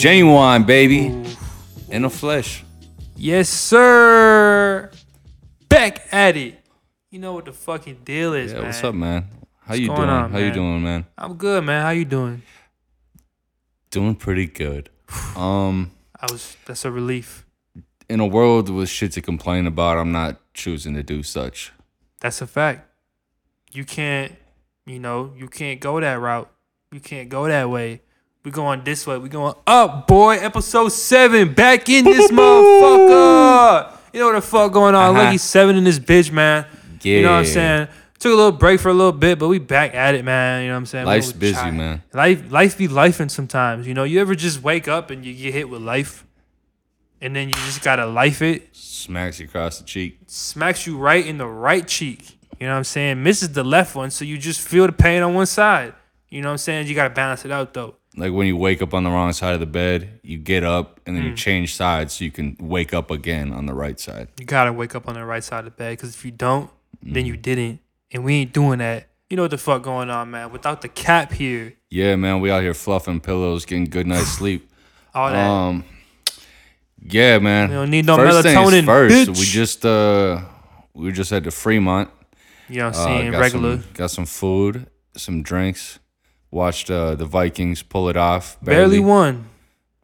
Genuine, baby. In the flesh. Yes, sir. Back at it. You know what the fucking deal is, Yeah, man. what's up, man? How you doing? on, How you doing, man? I'm good, man. How you doing? Doing pretty good. Um, I was. That's a relief. in a world with shit to complain about, I'm not choosing to do such. That's a fact. You can't. You know. You can't go that route. You can't go that way. We going this way. We going up, boy. Episode seven. Back in this motherfucker. You know what the fuck going on? Uh-huh. Lucky seven in this bitch, man. Yeah. You know what I'm saying? Took a little break for a little bit, but we back at it, man. You know what I'm saying? Life's busy, trying- man. Life life be lifing sometimes. You know, you ever just wake up and you get hit with life and then you just gotta life it. Smacks you across the cheek. Smacks you right in the right cheek. You know what I'm saying? Misses the left one, so you just feel the pain on one side. You know what I'm saying? You gotta balance it out though. Like when you wake up on the wrong side of the bed, you get up and then Mm. you change sides so you can wake up again on the right side. You gotta wake up on the right side of the bed because if you don't, then Mm. you didn't. And we ain't doing that. You know what the fuck going on, man? Without the cap here, Yeah, man, we out here fluffing pillows, getting good night's sleep. all that. Um, yeah, man. We don't need no first melatonin, First, bitch. we just uh, we just had the Fremont. you know what I'm Uh, saying? got Regular. Some, got some food, some drinks. Watched uh, the Vikings pull it off. barely won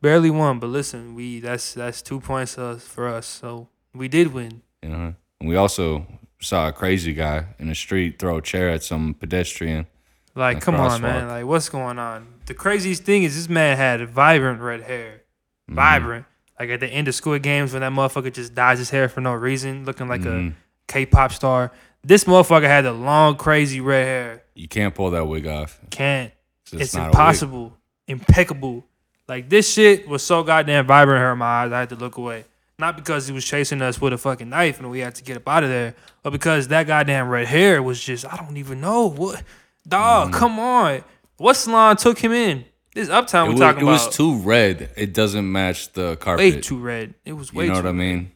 barely won but listen we that's that's two points uh, for us so we did win You know, and we also saw a crazy guy in the street throw a chair at some pedestrian. like come on man like what's going on the craziest thing is this man had vibrant red hair Mm-hmm. vibrant like at the end of school games when that motherfucker just dyes his hair for no reason looking like Mhm. a k-pop star this motherfucker had the long crazy red hair You can't pull that wig off. can't It's, it's, impossible impeccable like this shit was so goddamn vibrant in my eyes i had to look away not because he was chasing us with a fucking knife and we had to get up out of there but because that goddamn red hair was just i don't even know what dog come on what salon took him in this uptown Mm. It, we talking about. it was too red. It doesn't match the carpet. way too red it was way you know too what I mean?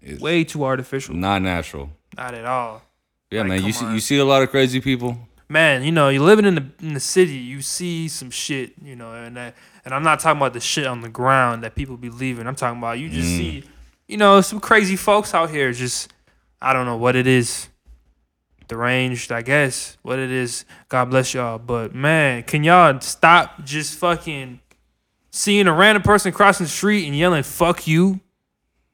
It's way too artificial not natural. not at all Yeah, Like, man. You see, on. you see a lot of crazy people. Man, you know, you're living in the in the city, you see some shit, you know, and that, and I'm not talking about the shit on the ground that people be leaving. I'm talking about you just Mm. see, you know, some crazy folks out here. Just I don't know what it is, deranged, I guess. What it is, God bless y'all. But man, can y'all stop just fucking seeing a random person crossing the street and yelling "fuck you"?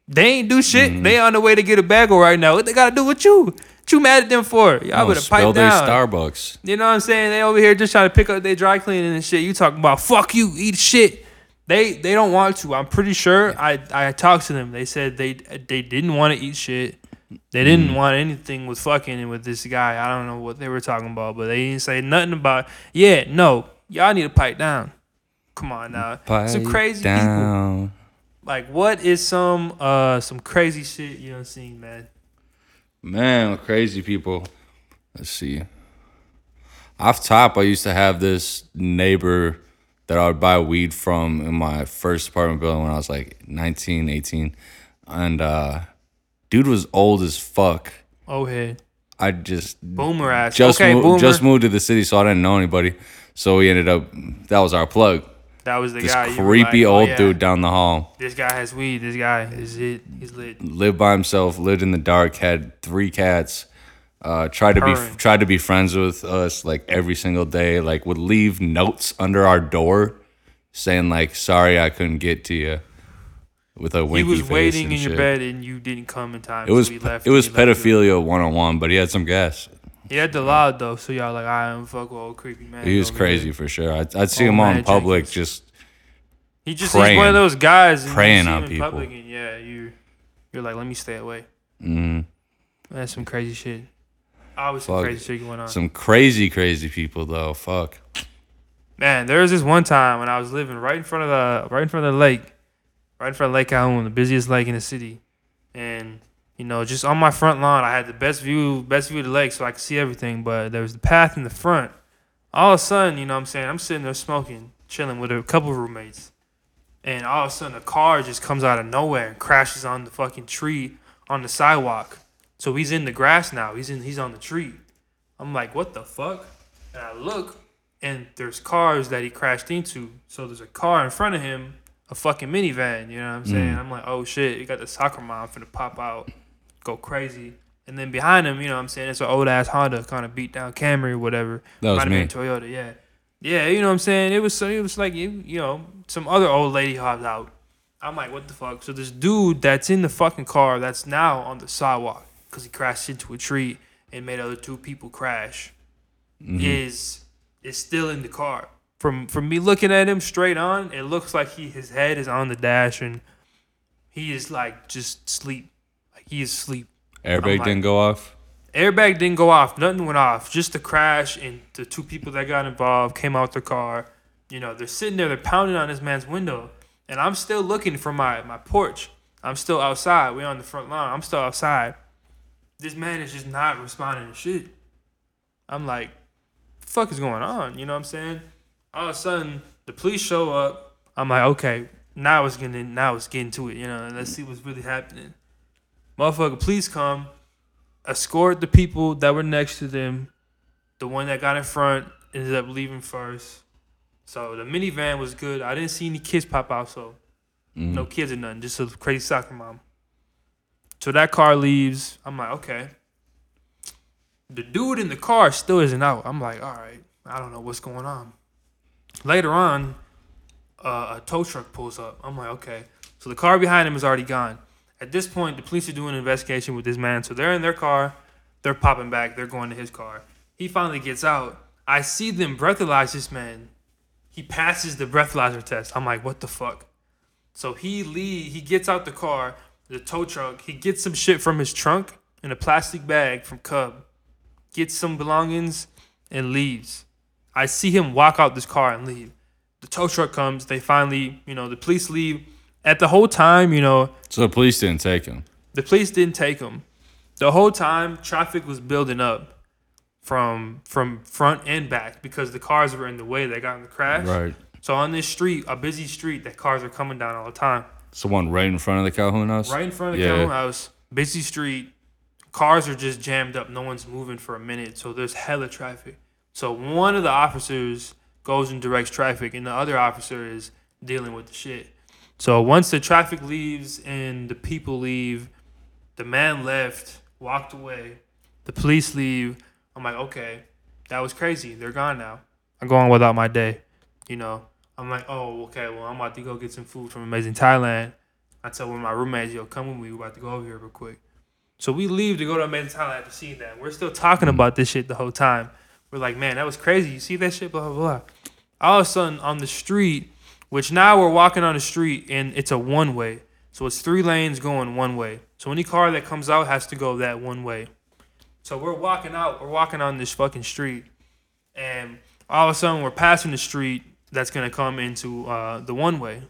They ain't do shit. Mm-hmm. They on the way to get a bagel right now. What they gotta do with you? What you mad at them for? Y'all Oh, better spell pipe their down. Starbucks. You know what I'm saying? They over here just trying to pick up their dry cleaning and shit. You talking about fuck you, eat shit. They they don't want to. I'm pretty sure. I I talked to them. They said they they didn't want to eat shit. They Mm. didn't want anything with fucking with this guy. I don't know what they were talking about, but they didn't say nothing about. Yeah, no, y'all need to pipe down. Come on now, pipe some crazy people. down. Like, what is some uh some crazy shit you done seen, man? Man, crazy people. Let's see. Off top, I used to have this neighbor that I would buy weed from in my first apartment building when I was like 19, 18. And uh dude was old as fuck. Oh head, I just boomer ass. just okay, moved, boomer. just moved to the city, so I didn't know anybody. So we ended up that was our plug. That was the This guy. creepy like, oh, old yeah. dude down the hall. This guy has weed. This guy is it. He's lit. lived by himself, lived in the dark, had three cats. Uh, tried to be tried to be friends with us like every single day. Like would leave notes under our door, saying like "Sorry, I couldn't get to you," with a winky He was waiting in your bed and you didn't come in time. It was so left. it was and he left you. pedophilia one on one, but he had some gas. He had the loud though, so y'all like, I am fuck with old creepy man. He was crazy here." for sure. I'd, I'd see Oh, him on public Jenkins. just He just he's one of those guys. praying on people. Public and yeah, you you're like, let me stay away. mm, That's some crazy shit. Always some crazy shit going on. some crazy crazy people though. Fuck. Man, there was this one time when I was living right in front of the right in front of the lake, right in front of Lake Calhoun, the busiest lake in the city, and you know, just on my front lawn, I had the best view, best view of the lake, so I could see everything. But there was the path in the front. All of a sudden, you know, what I'm saying, I'm sitting there smoking, chilling with a couple roommates, and all of a sudden a car just comes out of nowhere and crashes on the fucking tree on the sidewalk. So he's in the grass now. He's in he's on the tree. I'm like, what the fuck? And I look, and there's cars that he crashed into. So there's a car in front of him, a fucking minivan. You know what I'm mm. saying? I'm like, oh shit, he got the soccer mom finna pop out, go crazy. And then behind him, you know what I'm saying? It's an old ass Honda, kind of beat down Camry or whatever. That was Might have me. been Toyota, yeah. Yeah, you know what I'm saying? It was so it was like you you know, some other old lady hopped out. I'm like, what the fuck? So this dude that's in the fucking car that's now on the sidewalk because he crashed into a tree and made other two people crash mm-hmm. is is still in the car. From from me looking at him straight on, it looks like he his head is on the dash and he is like just sleep. He is asleep. Airbag like- didn't go off. Airbag didn't go off. Nothing went off. Just the crash and the two people that got involved came out the car. You know, they're sitting there, they're pounding on this man's window. And I'm still looking from my, my porch. I'm still outside. We're on the front lawn. I'm still outside. This man is just not responding to shit. I'm like, fuck is going on? You know what I'm saying? All of a sudden, the police show up. I'm like, okay, now it's getting now it's getting to it, you know, let's see what's really happening. Motherfucker, please come escort the people that were next to them. The one that got in front ended up leaving first. So the minivan was good. I didn't see any kids pop out, so Mm-hmm. no kids or nothing, just a crazy soccer mom. So that car leaves. I'm like, okay. The dude in the car still isn't out. I'm like, all right, I don't know what's going on. Later on, uh, a tow truck pulls up. I'm like, okay. So the car behind him is already gone. At this point, the police are doing an investigation with this man. So they're in their car. They're popping back. They're going to his car. He finally gets out. I see them breathalyze this man. He passes the breathalyzer test. I'm like, what the fuck? So he leave. He gets out the car, the tow truck. He gets some shit from his trunk in a plastic bag from Cub. Gets some belongings and leaves. I see him walk out this car and leave. The tow truck comes. They finally, you know, the police leave. At the whole time, you know, So the police didn't take him. the police didn't take him. The whole time, traffic was building up from from front and back because the cars were in the way. They got in the crash. Right. So on this street, a busy street, that cars are coming down all the time. It's the one right in front of the Calhoun house. Right in front of the Yeah. Calhoun house, busy street. Cars are just jammed up. No one's moving for a minute. So there's hella traffic. So one of the officers goes and directs traffic, and the other officer is dealing with the shit. So once the traffic leaves and the people leave, the man left, walked away. The police leave. I'm like, okay, that was crazy. They're gone now. I'm going without my day. You know, I'm like, oh, okay, well, I'm about to go get some food from Amazing Thailand. I tell one of my roommates, yo, come with me. We're about to go over here real quick. So we leave to go to Amazing Thailand after seeing that. We're still talking mm-hmm. about this shit the whole time. We're like, man, that was crazy. You see that shit? Blah, blah, blah. All of a sudden, on the street, which now we're walking on the street and it's a one way. So it's three lanes going one way. So any car that comes out has to go that one way. So we're walking out, we're walking on this fucking street. And all of a sudden, we're passing the street that's going to come into uh, the one way.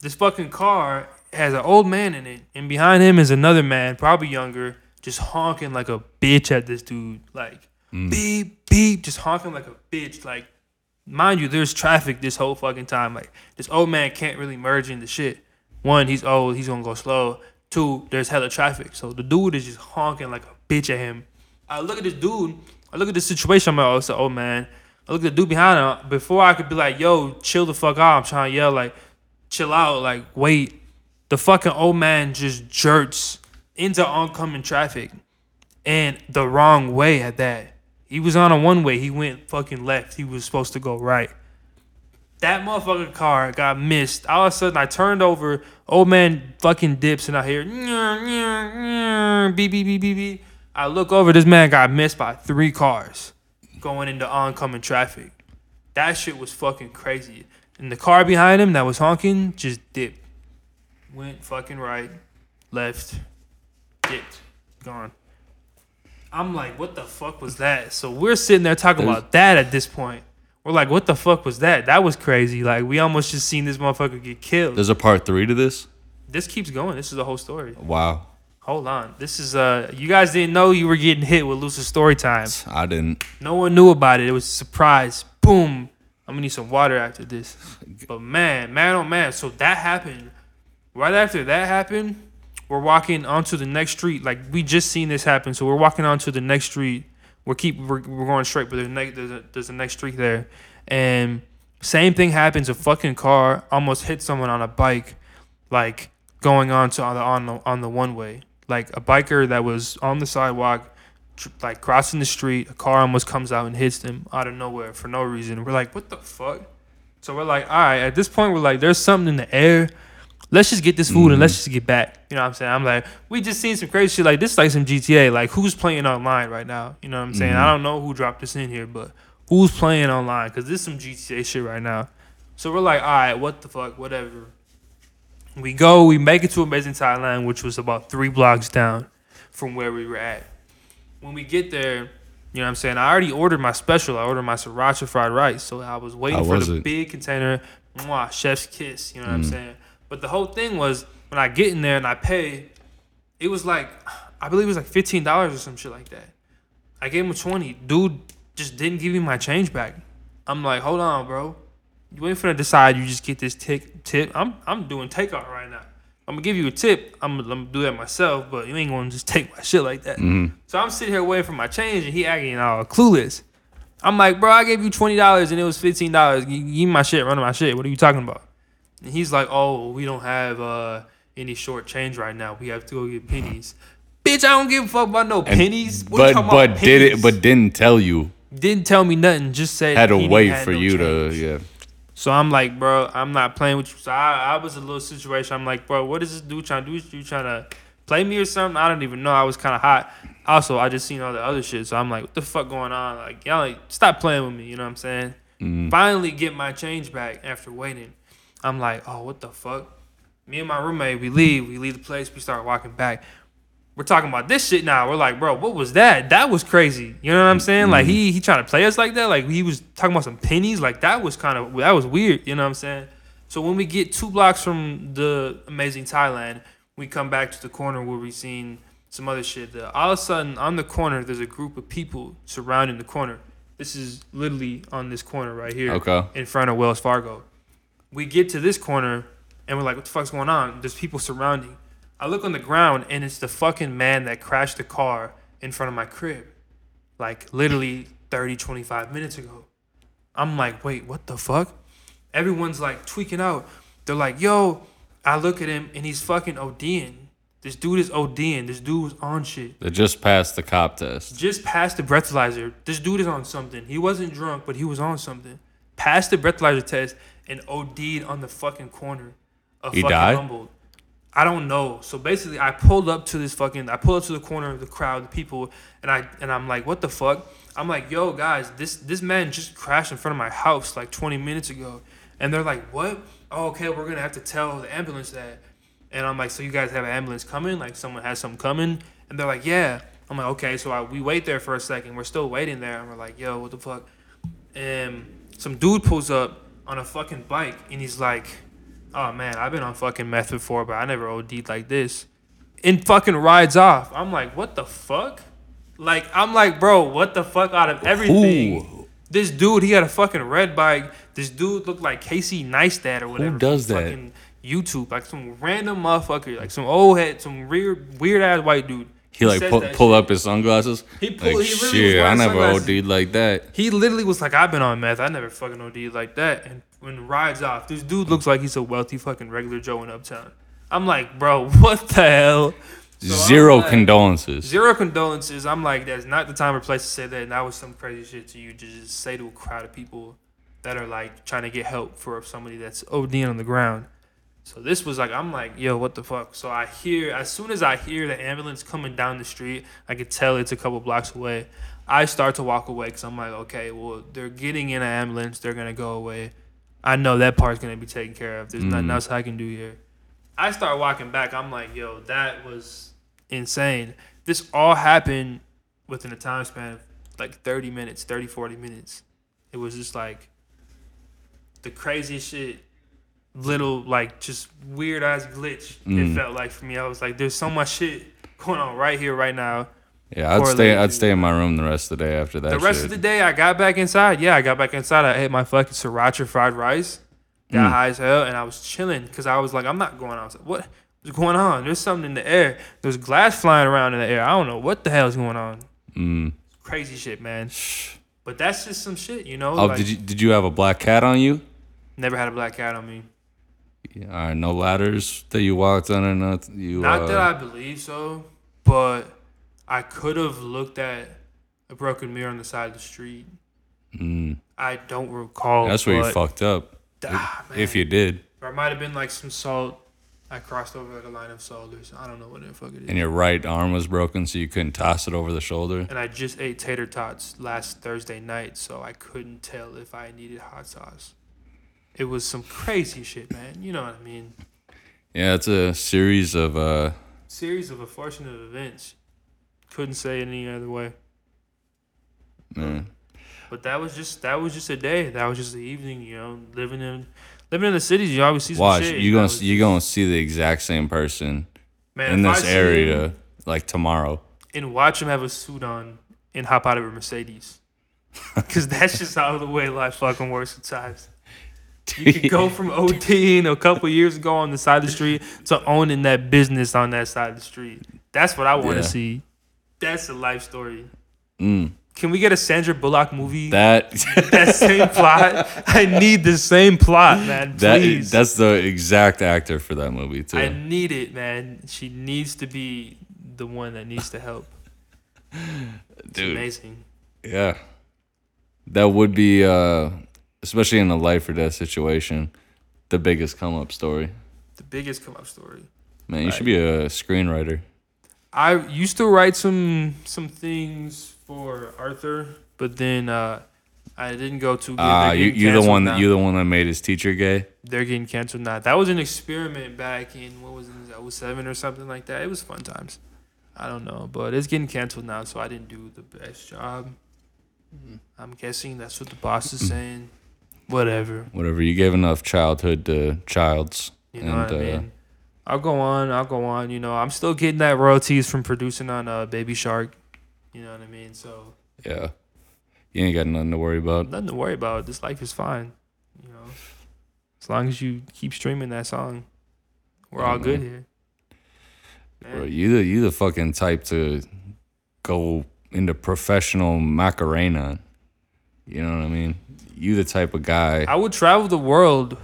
This fucking car has an old man in it, and behind him is another man, probably younger, just honking like a bitch at this dude. Like, beep, beep, just honking like a bitch. Like, mind you, there's traffic this whole fucking time. Like, this old man can't really merge into shit. One, he's old, he's gonna go slow. Two, there's hella traffic. So the dude is just honking like a bitch at him. I look at this dude, I look at the situation, I'm like, oh, it's an old man. I look at the dude behind him. Before I could be like, yo, chill the fuck out, I'm trying to yell, like, chill out, like, wait. The fucking old man just jerks into oncoming traffic and the wrong way at that. He was on a one way, he went fucking left. He was supposed to go right. That motherfucking car got missed. All of a sudden, I turned over. Old man fucking dips, and I hear beep beep beep beep beep. I look over. This man got missed by three cars going into oncoming traffic. That shit was fucking crazy. And the car behind him that was honking just dipped, went fucking right, left, dipped, gone. I'm like, what the fuck was that? So we're sitting there talking There's- about that at this point. We're like, what the fuck was that? That was crazy. Like, we almost just seen this motherfucker get killed. There's a part three to this. This keeps going. This is the whole story. Wow. Hold on. This is uh you guys didn't know you were getting hit with Luce's story time. I didn't. No one knew about it. It was a surprise. Boom. I'm gonna need some water after this. But man, man, oh man. So that happened. Right after that happened, we're walking onto the next street. Like we just seen this happen. So we're walking onto the next street. We're keep we're, we're going straight, but there's, ne- there's, a, there's a next street there, and same thing happens. A fucking car almost hit someone on a bike, like going on to on the on the on the one way. Like a biker that was on the sidewalk, tr- like crossing the street. A car almost comes out and hits them out of nowhere for no reason. We're like, what the fuck? So we're like, all right. At this point, we're like, there's something in the air. Let's just get this food and let's mm. just get back. You know what I'm saying? I'm like, we just seen some crazy shit like this, is like some GTA. Like, who's playing online right now? You know what I'm saying? I mm-hmm. don't know who dropped this in here, but who's playing online? Because this is some GTA shit right now. So we're like, all right, what the fuck, whatever. We go, we make it to Amazing Thailand, which was about three blocks down from where we were at. When we get there, you know what I'm saying? I already ordered my special. I ordered my sriracha fried rice. So I was waiting How for was the it? big container, mwah, chef's kiss. You know what I'm mm. saying? But the whole thing was when I get in there and I pay, it was like, I believe it was like $15 or some shit like that. I gave him a 20. Dude just didn't give me my change back. I'm like, hold on, bro. You ain't finna decide you just get this tick tip. I'm I'm doing takeout right now. I'm gonna give you a tip. I'm, gonna- I'm gonna do that myself, but you ain't gonna just take my shit like that. Mm-hmm. So I'm sitting here waiting for my change, and he acting all clueless. I'm like, bro, I gave you twenty dollars and it was fifteen dollars. Give me my shit, run my shit. What are you talking about? And he's like, oh, we don't have uh, any short change right now. We have to go get pennies. Bitch, I don't give a fuck about no pennies. What you but talking but did it but didn't tell you. didn't tell me nothing. Just said Had to he didn't wait have for no you change. to yeah. So I'm like, bro, I'm not playing with you. So I, I was a little situation. I'm like, bro, what is this dude trying to do? Is you trying to play me or something? I don't even know. I was kind of hot. Also, I just seen all the other shit. So I'm like, what the fuck going on? Like, y'all like, stop playing with me. You know what I'm saying? Finally get my change back after waiting. I'm like, oh, what the fuck? Me and my roommate, we leave. We leave the place. We start walking back. We're talking about this shit now. We're like, bro, what was that? That was crazy. You know what I'm saying? Like he he trying to play us like that. Like he was talking about some pennies. Like that was kind of that was weird. You know what I'm saying? So when we get two blocks from the amazing Thailand, we come back to the corner where we seen some other shit. Uh, all of a sudden, on the corner, there's a group of people surrounding the corner. This is literally on this corner right here, Okay. in front of Wells Fargo. We get to this corner, and we're like, "What the fuck's going on?" There's people surrounding. I look on the ground, and it's the fucking man that crashed the car in front of my crib, like literally 30, 25 minutes ago. I'm like, wait, what the fuck? Everyone's like tweaking out. They're like, yo, I look at him and he's fucking ODing. This dude is ODing. This dude was on shit. They just passed the cop test. Just passed the breathalyzer. This dude is on something. He wasn't drunk, but he was on something. Passed the breathalyzer test and OD'd on the fucking corner of He fucking died? Humboldt. I don't know. So basically, I pulled up to this fucking. I pulled up to the corner of the crowd, the people, and I and I'm like, what the fuck? I'm like, yo, guys, this this man just crashed in front of my house like 20 minutes ago, and they're like, what? Oh, okay, we're gonna have to tell the ambulance that. And I'm like, so you guys have an ambulance coming? Like someone has something coming? And they're like, yeah. I'm like, okay. So I, we wait there for a second. We're still waiting there, and we're like, yo, what the fuck? And some dude pulls up on a fucking bike, and he's like, oh man, I've been on fucking meth before, but I never OD'd like this. And fucking rides off. I'm like, what the fuck? Like, I'm like, bro, what the fuck out of everything? Who? This dude, he had a fucking red bike. This dude looked like Casey Neistat or whatever. Who does that? Fucking YouTube, like some random motherfucker, like some old head, some weird, weird ass white dude. He like pull, pull shit. up his sunglasses. He pull- like he shit, I never sunglasses. OD'd like that. He literally was like, I've been on meth. I never fucking OD'd like that. And when rides off, this dude looks like he's a wealthy fucking regular Joe in Uptown. I'm like, bro, what the hell? So Zero like- condolences. Zero condolences. I'm like, that's not the time or place to say that. And that was some crazy shit to you to just say to a crowd of people that are like trying to get help for somebody that's ODing on the ground. So this was like, I'm like, yo, what the fuck? So I hear, as soon as I hear the ambulance coming down the street, I could tell it's a couple blocks away. I start to walk away because I'm like, okay, well, they're getting in an ambulance. They're going to go away. I know that part's going to be taken care of. There's nothing mm. else I can do here. I start walking back. I'm like, yo, that was insane. This all happened within a time span of like 30 minutes, 30, 40 minutes. It was just like the craziest shit, little, like, just weird ass glitch. It felt like for me. I was like, there's so much shit going on right here, right now. Yeah, I'd stay. I'd stay in my room the rest of the day after that. The rest shit. of the day, I got back inside. Yeah, I got back inside. I ate my fucking sriracha fried rice. Got Mm. high as hell, and I was chilling because I was like, I'm not going outside. What? What's going on? There's something in the air. There's glass flying around in the air. I don't know what the hell's going on. Mm. Crazy shit, man. But that's just some shit, you know. Oh, like, did you did you have a black cat on you? Never had a black cat on me. Yeah, all right, no ladders that you walked on or nothing. You Not uh, that I believe so, but I could have looked at a broken mirror on the side of the street. mm, I don't recall. that's where you fucked up. Ah, If you did, Or it might have been like some salt. I crossed over like a line of salt or something. I don't know what the fuck it is. and your right arm was broken, so you couldn't toss it over the shoulder. And I just ate tater tots last Thursday night, so I couldn't tell if I needed hot sauce. It was some crazy shit, man. You know what I mean? Yeah, it's a series of uh, Series of unfortunate events. Couldn't say it any other way. man. But that was just that was just a day. That was just the evening, you know, living in living in the cities. You always see some Watch, shit. you gonna you gonna see the exact same person man, in this area him like tomorrow. and watch him have a suit on and hop out of a Mercedes, because that's just how the way life fucking works at times. You could go from OTing a couple years ago on the side of the street to owning that business on that side of the street. That's what I want to Yeah. see. That's a life story. Mm, Can we get a Sandra Bullock movie? that that same plot. I need the same plot, man. that that's the exact actor for that movie too. I need it, man. She needs to be the one that needs to help. It's Dude, amazing. yeah, that would be uh, especially in a life or death situation, the biggest come up story. The biggest come up story. Man, you should be a screenwriter. I used to write some some things for Arthur, but then uh, I didn't go too good. Ah, They're you you the one now. that you the one that made his teacher gay. They're getting canceled now. That was an experiment back in what was it, 07 or something like that. It was fun times. I don't know, but it's getting canceled now, so I didn't do the best job. I'm guessing that's what the boss is saying. Whatever. Whatever. You gave enough childhood to childs. You know what I And, uh, mean? I'll go on. I'll go on. You know, I'm still getting that royalties from producing on uh, Baby Shark. You know what I mean? So Yeah. You ain't got nothing to worry about. nothing to worry about. This life is fine. You know, as long as you keep streaming that song, we're all good man. here. Bro, you the you the fucking type to go into professional Macarena. You know what I mean? You the type of guy. I would travel the world.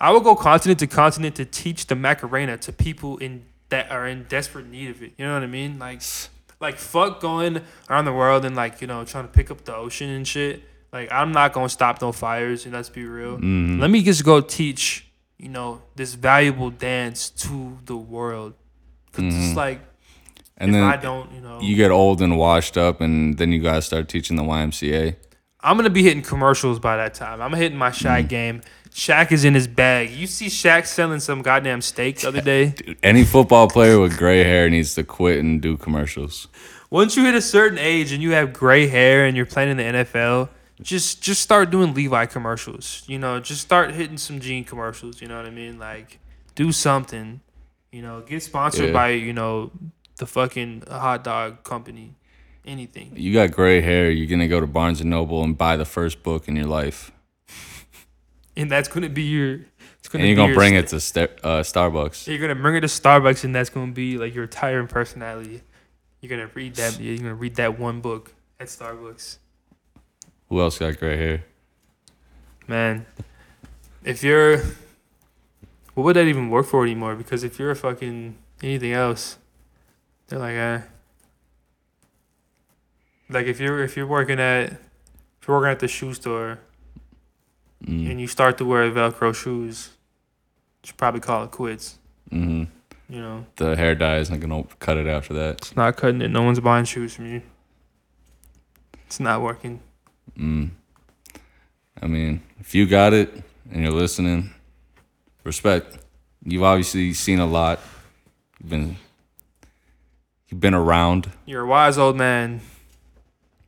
I would go continent to continent to teach the Macarena to people in that are in desperate need of it. You know what I mean? Like, like fuck going around the world and like you know trying to pick up the ocean and shit. Like I'm not gonna stop no fires. And let's be real. Mhm. Let me just go teach you know this valuable dance to the world. because Mhm. it's like And if then I don't, you know, you get old and washed up, and then you guys start teaching the YMCA. I'm gonna be hitting commercials by that time. I'm hitting my Shaq Mm. game. Shaq is in his bag. You see Shaq selling some goddamn steak the other day. Dude, any football player with gray hair needs to quit and do commercials. Once you hit a certain age and you have gray hair and you're playing in the NFL, just just start doing Levi commercials. You know, just start hitting some jean commercials. You know what I mean? Like, do something. You know, get sponsored Yeah. by you know the fucking hot dog company. Anything. You got gray hair, you're gonna go to Barnes and Noble and buy the first book in your life, And that's gonna be your. It's gonna and you're gonna bring sta- it to uh, Starbucks. You're gonna bring it to Starbucks, and that's gonna be like your entire personality. You're gonna read that. You're gonna read that one book at Starbucks, Who else got gray hair? man. If you're, what would that even work for anymore? Because if you're a fucking anything else, they're like, eh. Like if you're if you're working at if you're working at the shoe store Mm. and you start to wear Velcro shoes, you should probably call it quits. hmm You know, The hair dye isn't gonna cut it after that. it's not cutting it. No one's buying shoes from you. It's not working. Mm. I mean, if you got it and you're listening, respect. You've obviously seen a lot. You've been you've been around. You're a wise old man,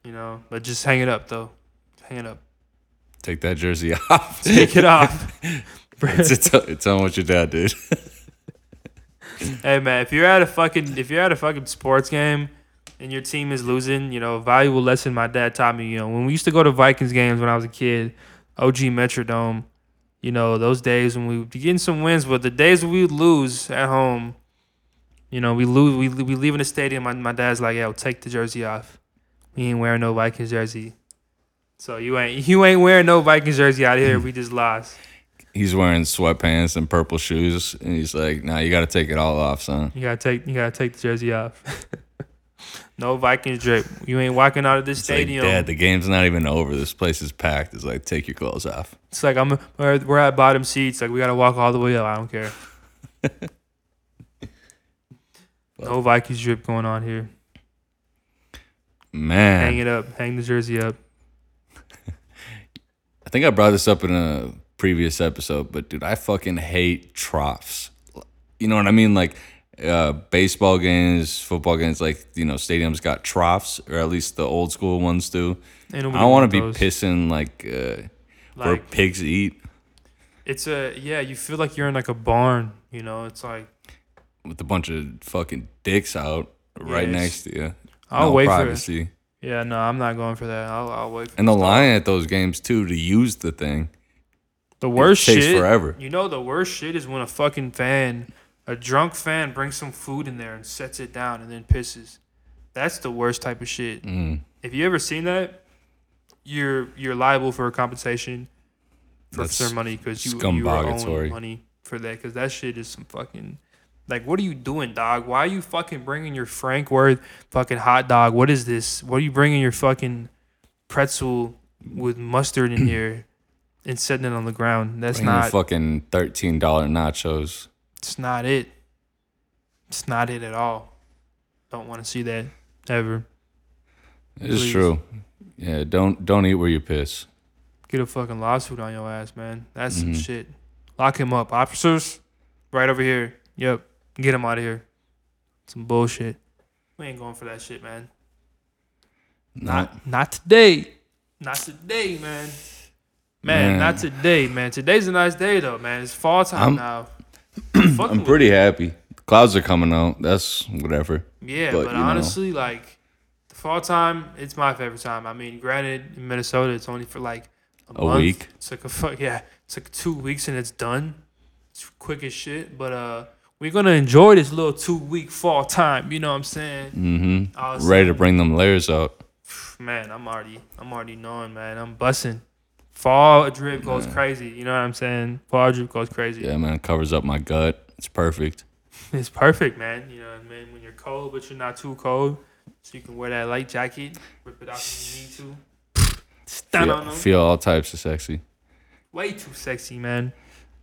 you know, but just hang it up though. Hang it up. Take that jersey off. Take it off. it's, it's, it's on what your dad did. hey man, if you're at a fucking if you're at a fucking sports game and your team is losing, you know, a valuable lesson my dad taught me. You know, when we used to go to Vikings games when I was a kid, OG Metrodome, you know, those days when we be getting some wins, but the days we would lose at home, you know, we lose, we we leave in the stadium. My, my dad's like, "Yo, take the jersey off. We ain't wearing no Vikings jersey." So you ain't you ain't wearing no Vikings jersey out here. We just lost. He's wearing sweatpants and purple shoes, and he's like, "Nah, you got to take it all off, son." You gotta take you gotta take the jersey off. no Vikings drip. You ain't walking out of this It's like, stadium. Dad, the game's not even over. This place is packed. It's like, take your clothes off. It's like I'm we're, we're at bottom seats. Like we gotta walk all the way up. I don't care. no Vikings drip going on here. Man, Hang it up. Hang the jersey up. I think I brought this up in a previous episode, but dude, I fucking hate troughs. You know what I mean? Like uh, baseball games, football games, like you know, stadiums got troughs, or at least the old school ones do. I don't want to be pissing like uh, where pigs eat it's a yeah. You feel like you're in like a barn. You know. It's like with a bunch of fucking dicks out right Yes. next to you. I'll no wait privacy. for it. Yeah. No, I'm not going for that. I'll I'll wait. For And the line at those games too to use the thing. The worst takes shit. forever. You know the worst shit is when a fucking fan, a drunk fan, brings some food in there and sets it down and then pisses. That's the worst type of shit. Mm. If you ever seen that, you're you're liable for a compensation for That's some money because you you scumbagatory. money for that because that shit is some fucking like what are you doing, dog? Why are you fucking bringing your Frank Worth fucking hot dog? What is this? What are you bringing your fucking pretzel with mustard in here and setting it on the ground? That's not. fucking thirteen dollar nachos. It's not it. It's not it at all. Don't want to see that ever. It's true. Yeah, don't don't eat where you piss. Get a fucking lawsuit on your ass, man. That's some Mhm. shit. Lock him up. Officers, right over here. Yep. Get him out of here. Some bullshit. We ain't going for that shit, man. Not not today. Not today, man. Man, Man. not today, man. Today's a nice day though, man. It's fall time I'm- now. I'm with pretty happy. Clouds are coming out. That's whatever. Yeah, But, but, you know. honestly, like the fall time, it's my favorite time. I mean, granted, in Minnesota, it's only for like a, A month. week. It's like a fuck yeah, it's like two weeks and it's done. It's quick as shit. But uh, we're gonna enjoy this little two week fall time. You know what I'm saying? Mm-hmm. Awesome. Ready to bring them layers out. Man, I'm already, I'm already knowing, man. I'm bussing. Fall drip goes crazy. You know what I'm saying? Fall drip goes crazy. Yeah, man. It Covers up my gut. It's perfect. It's perfect, man. You know what I mean? When you're cold, but you're not too cold. So you can wear that light jacket, rip it out when you need to. Stand on Feel, them. feel all types of sexy. Way too sexy, man.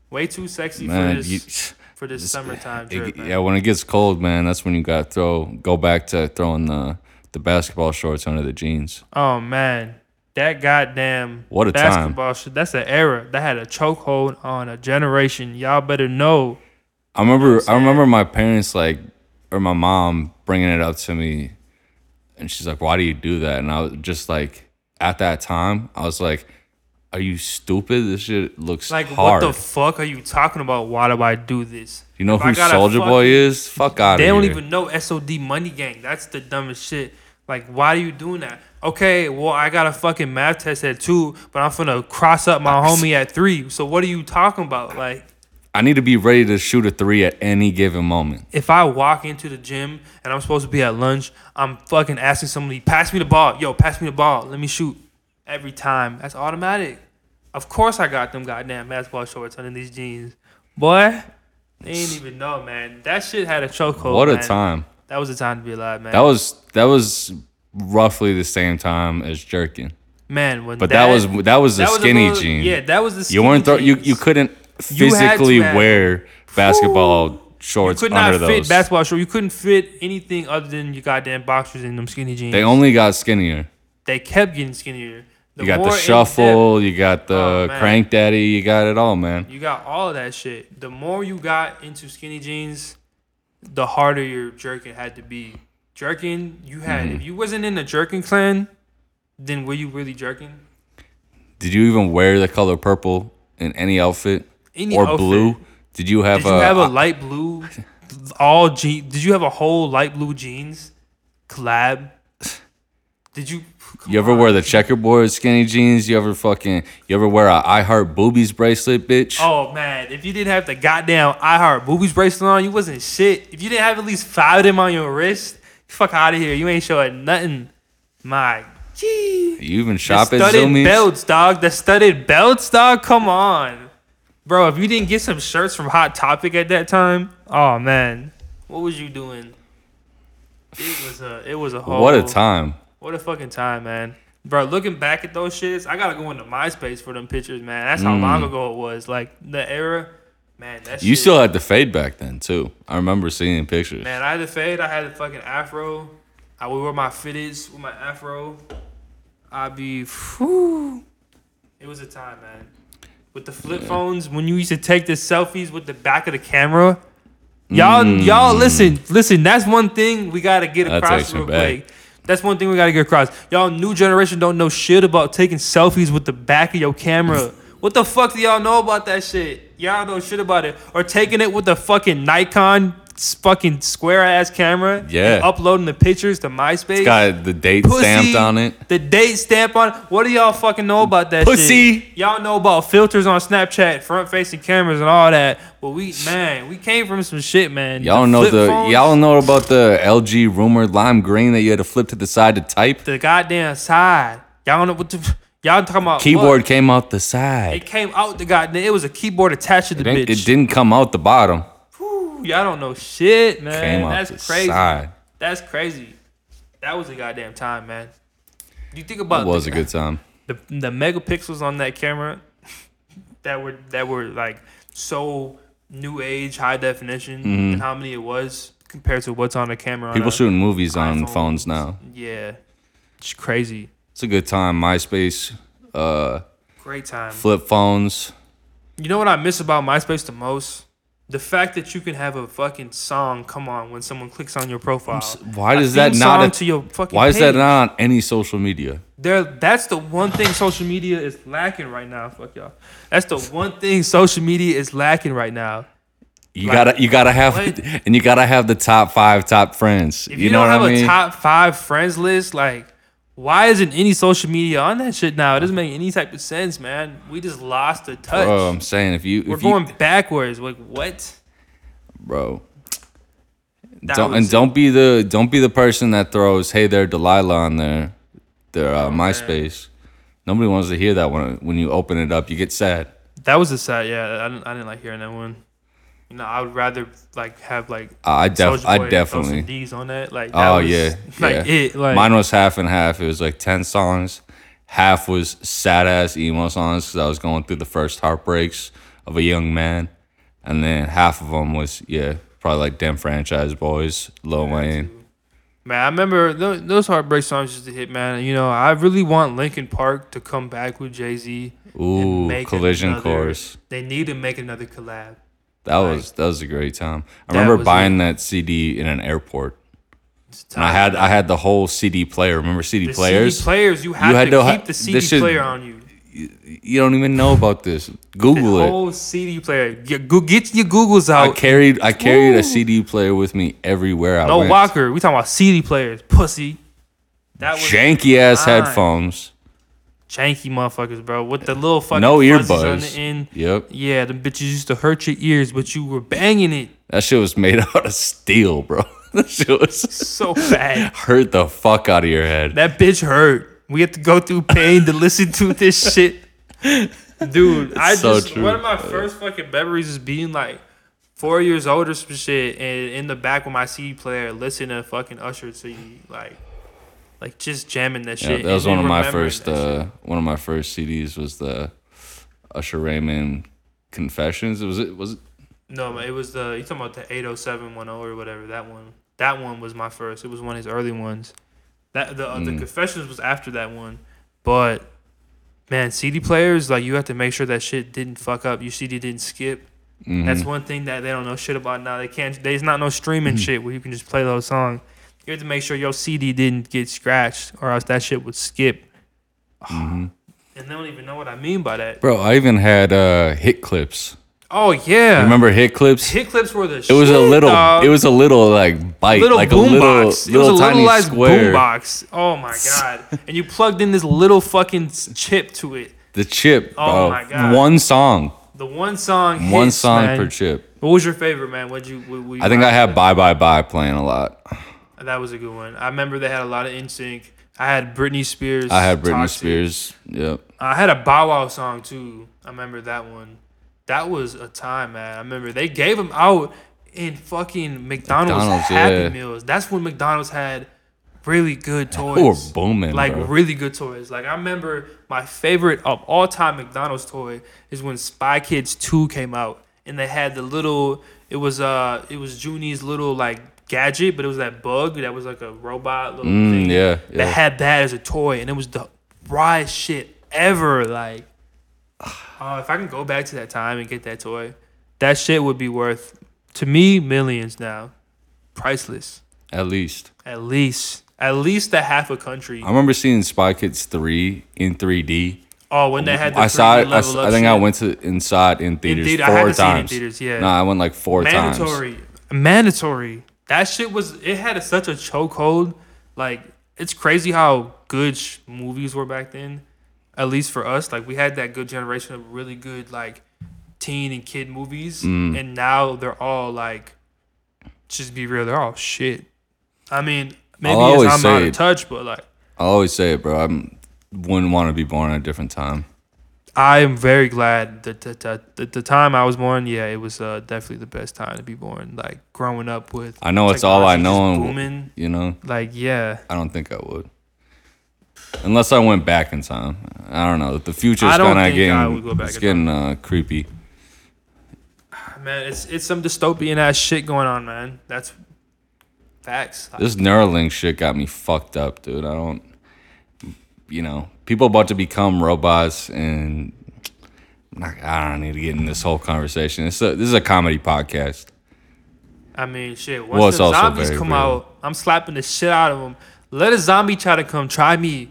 Way too sexy Man, for this you, for this this- summertime it- drip, man. yeah, when it gets cold, man, that's when you got to throw go back to throwing the the basketball shorts under the jeans. Oh man. That goddamn What a time. basketball. That's an era that had a chokehold on a generation. Y'all better know. I remember what I'm I remember my parents like or my mom bringing it up to me and she's like, "Why do you do that?" And I was just like at that time, I was like, "Are you stupid? This shit looks Like, hard." what the fuck are you talking about? Why do I do this? you know If who Soldier Boy is? Fuck out of here. They don't even know SOD Money Gang. That's the dumbest shit. Like, why are you doing that? Okay, well, I got a fucking math test at two, but I'm finna cross up my homie at three. So what are you talking about? Like, I need to be ready to shoot a three at any given moment. if I walk into the gym and I'm supposed to be at lunch, I'm fucking asking somebody, pass me the ball. Yo, pass me the ball. Let me shoot. Every time. That's automatic. Of course I got them goddamn basketball shorts under these jeans. Boy, they ain't even know, man. That shit had a chokehold. what a man. time. That was a time to be alive, man. That was that was roughly the same time as jerking. man, when But that, was that was the that was a shinny little- jean. Yeah, that was the you weren't throw, you jeans. you couldn't You to physically wear basketball You shorts could not fit those. basketball shorts. You couldn't fit anything other than your goddamn boxers in them skinny jeans. They only got skinnier. they kept getting skinnier. The You got the shuffle, you got the Oh, crank daddy, you got it all, man. you got all of that shit. The more you got into skinny jeans, the harder your jerking had to be. Jerking, you had Mm-hmm. if you wasn't in the jerking clan, then were you really jerking? Did you even wear the color purple in any outfit Any or outfit. blue? Did you have Did you a, have a light blue, all jean? Did you have a whole light blue jeans? collab. Did you? You ever wear the checkerboard skinny jeans? You ever fucking you ever wear a I Heart Boobies bracelet, bitch? Oh man, if you didn't have the goddamn I Heart Boobies bracelet on, you wasn't shit. If you didn't have at least five of them on your wrist, fuck out of here. You ain't showing nothing. My gee. You even The shop at studded Zumiez? belts, dog. The studded belts, dog. Come on, bro. If you didn't get some shirts from Hot Topic at that time, oh man, what was you doing? It was a, it was a whole. What a time. What a fucking time, man. Bro, looking back at those shits, I gotta go into MySpace for them pictures, man. That's how long ago it was. Like the era, man. That Mm. You shit- still had the fade back then too. I remember seeing pictures. man. I had the fade. I had the fucking afro. I would wear my fitteds with my afro. I'd be, whew. It was a time, man. With the flip phones, when you used to take the selfies with the back of the camera, y'all, y'all, listen, listen. That's one thing we gotta get Mm. Across real back. quick. That's one thing we gotta get across. Y'all, new generation don't know shit about taking selfies with the back of your camera. what the fuck do y'all know about that shit? Y'all don't know shit about it. Or taking it with the fucking Nikon fucking square ass camera. Yeah. uploading the pictures to MySpace. Got the date Pussy, stamped on it. The date stamp on. it. What do y'all fucking know about that Pussy. shit? Y'all know about filters on Snapchat, front facing cameras, and all that. But we, man, we came from some shit, man. Y'all The know the phones, y'all know about the LG Rumor lime green that you had to flip to the side to type. the goddamn side. Y'all know what the y'all talking about? Keyboard what? came out the side. It came out the goddamn. It was a keyboard attached to the It, bitch. it didn't come out the bottom. Y'all don't know shit, man. Came out That's the crazy. side. That's crazy. That was a goddamn time, man. You think about It was the, a good time. the the megapixels on that camera that were that were like so new age high definition and how many it was compared to what's on the camera. on Mm-hmm. People a- shooting movies on phones now. Yeah, it's crazy. It's a good time. MySpace, uh, Great time. flip phones. You know what I miss about MySpace the most? The fact that you can have a fucking song come on when someone clicks on your profile. Why does that not? a- to your fucking why is that not on any social media? There, that's the one thing social media is lacking right now. Fuck y'all. That's the one thing social media is lacking right now. You Like, gotta, you gotta have, what? and you gotta have the top five top friends. If you, you, know don't what have I mean? a top five friends list, like, why isn't any social media on that shit now? It doesn't make any type of sense, man. We just lost the touch. Bro, I'm saying if you, We're if you, going backwards. Like what? bro, That don't and it. don't be the don't be the person that throws hey there Delilah on their their uh, MySpace. Nobody wants to hear that when when you open it up. You get sad. That was a sad. Yeah, I didn't, I didn't like hearing that one. You know, I would rather like have like I def I Boy throw some definitely. D's on that. Like that Oh was, yeah, like yeah. it. Like Mine was half and half. It was like ten songs. Half was sad ass emo songs because I was going through the first heartbreaks of a young man, and then half of them was yeah probably like them Franchize Boyz, Lil Wayne. Man, I remember those, those heartbreak songs used to hit, man. You know, I really want Linkin Park to come back with Jay Z. Ooh, collision course. They need to make another collab. That was that was a great time. I That remember buying that CD in an airport, and I had I had the whole CD player. Remember CD the players? CD players. You have had to to ha- keep the CD shit- player on you. you don't even know about this. Google it. whole CD player. Get, go, get your Googles out. I carried I carried Woo. a CD player with me everywhere I no went. No walker. We talking about CD players. Pussy. That was Janky ass headphones. Janky motherfuckers, bro. With the little fucking No fuzzies on the end. Yep. Yeah, the bitches used to hurt your ears, but you were banging it That shit was made out of steel, bro. that shit was so bad. hurt the fuck out of your head. That bitch hurt. We have to go through pain to listen to this shit. Dude, I so just true. one of my first fucking memories is being like four years old or some shit and in the back with my CD player listening to fucking Usher CD like like just jamming that Yeah, shit. that was one of my first uh one of my first CDs was the Usher Raymond Confessions. It was it was it No, it was the you talking about the 80710 or whatever that one. That one was my first. It was one of his early ones. That the uh, the Mm. confessions was after that one, but man, CD players like you have to make sure that shit didn't fuck up. Your CD didn't skip. mhm. That's one thing that they don't know shit about now. They can't. There's not no streaming Mm-hmm. shit where you can just play those songs. You have to make sure your CD didn't get scratched, or else that shit would skip. Mhm. And they don't even know what I mean by that. Bro, I even had uh hit clips. Oh yeah. Remember hit clips? hit clips were the It was a little. It was a little like bite, little like a little, box. little, it was a tiny little square. boom box. Oh my god! and you plugged in this little fucking chip to it. The chip, Oh bro. my God. One song, The one song. one hits, song man. per chip. What was your favorite, man? What'd you? What, what you I think I had "Bye Bye Bye" playing a lot. That was a good one. I remember they had a lot of NSYNC. I had Britney Spears. I had Britney Toxic. Spears. Yep. I had a Bow Wow song too. I remember that one. That was a time, man. I remember they gave them out in fucking McDonald's, McDonald's, Happy yeah. Meals. That's when McDonald's had really good toys. Were booming, like bro. really good toys. Like I remember my favorite of all time McDonald's toy is when Spy Kids 2 came out and they had the little it was uh it was Juni's little like gadget, but it was that bug that was like a robot little Mm, thing. yeah, That had that as a toy and it was the rawest shit ever. Like oh, if I can go back to that time and get that toy, that shit would be worth to me millions now. Priceless. At least. At least. At least a half a country. I remember seeing Spy Kids three in 3D. Oh, when they had the I saw it. 3D I, I think I went to inside in theaters theater- four haven't seen it in times. theaters, yeah. No, I went like four times. mandatory, mandatory. That shit was. It had a, such a chokehold. Like it's crazy how good sh- movies were back then. At least for us, like we had that good generation of really good like teen and kid movies, Mm. and now they're all like, just be real, they're all shit. I mean, maybe I'll always it's I'm out of touch, but like. I always say it, bro. I wouldn't want to be born at a different time. I am very glad that, that, that, that the time I was born, yeah, it was uh, definitely the best time to be born. Like growing up with, I know it's all I know, and booming. you know, Like yeah, I don't think I would. Unless I went back in time. I don't know. The future's I don't kind of getting it's getting uh, creepy. man, it's it's some dystopian ass shit going on, man. That's facts. This Neuralink shit got me fucked up, dude. I don't, you know, people about to become robots, and I'm not- I don't need to get in this whole conversation. It's a, this is a comedy podcast. I mean, shit. Once Well, the zombies come real. out, I'm slapping the shit out of them. Let a zombie try to come try me.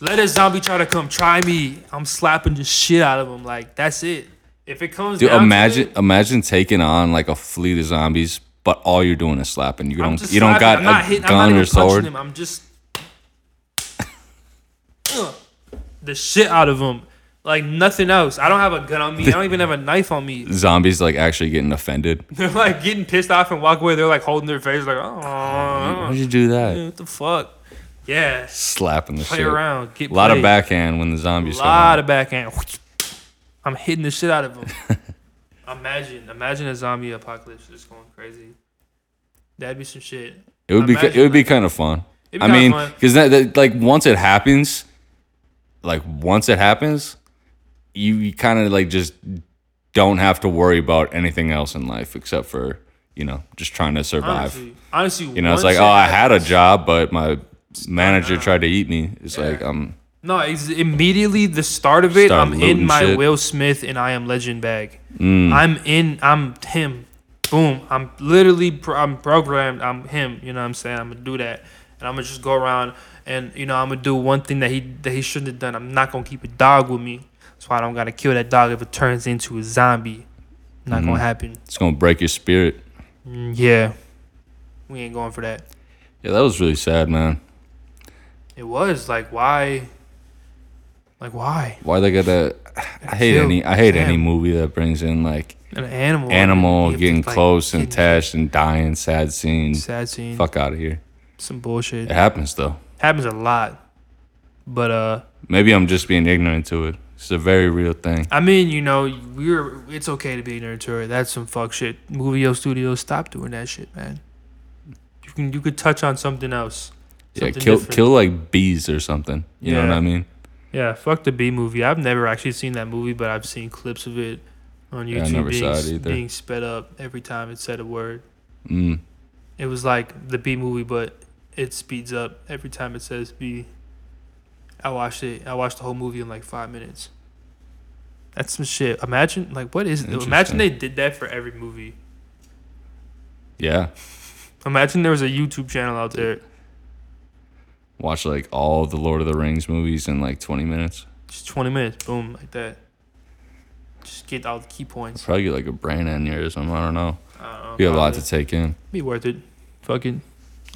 Let a zombie try to come try me. I'm slapping the shit out of them. Like that's it. If it comes Dude, down to imagine it, imagine taking on like a fleet of zombies, but all you're doing is slapping. You don't you don't got a hitting, gun or sword. Them. I'm just. The shit out of them. Like nothing else. I don't have a gun on me. I don't even have a knife on me. Zombies like actually getting offended. They're like getting pissed off and walk away. They're like holding their face, like, oh, Why'd oh, you do that? what the fuck? Yeah, Slapping the play shit. around. Get A lot of backhand when the A zombies come lot of backhand. I'm hitting the shit out of them. imagine, imagine a zombie apocalypse just going crazy. That'd be some shit. It would be it would be kind of fun. It'd be I mean, because that, that like once it happens, like once it happens, you, you kind of like just don't have to worry about anything else in life except for you know just trying to survive. Honestly, honestly, you know, it's like oh, I had a job, but my manager tried to eat me. It's Yeah. like um, No, it's immediately the start of it. I'm in my shit. Will Smith and I Am Legend bag. mm, I'm in. I'm him. Boom. I'm literally. Pro- I'm programmed. I'm him. You know what I'm saying? I'm gonna do that, and I'm gonna just go around and you know I'm gonna do one thing that he that he shouldn't have done. I'm not gonna keep a dog with me. That's why I don't gotta kill that dog if it turns into a zombie. Not Mhm. gonna happen. it's gonna break your spirit. Mm, yeah, we ain't going for that. Yeah, that was really sad, man. It was like why. Like why Why they gotta? I hate Kill. any. I hate any movie that brings in like an animal? animal to, getting like, close and attached and dying, sad scenes. Sad scene. Fuck out of here. Some bullshit. It happens though. Happens a lot. But uh Maybe I'm just being ignorant to it. It's a very real thing. I mean, you know, we're it's okay to be ignorant to it. That's some fuck shit. Movie studios, stop doing that shit, man. You can you could touch on something else. Yeah, kill different. kill like bees or something. You know what I mean? Yeah, fuck the B movie. I've never actually seen that movie, but I've seen clips of it on Yeah, I YouTube never being, saw it either. being sped up every time it said a word. Mm. It was like the B movie, but it speeds up every time it says B. I watched it. I watched the whole movie in like five minutes. That's some shit. Imagine like what is it? imagine they did that for every movie. Yeah. Imagine there was a YouTube channel out there. Watch like all the Lord of the Rings movies in like 20 minutes. Just twenty minutes, boom, like that. Just get all the key points. Probably get like a brain aneurysm. I don't know. I don't know. Be a lot to take in. Be worth it. Fucking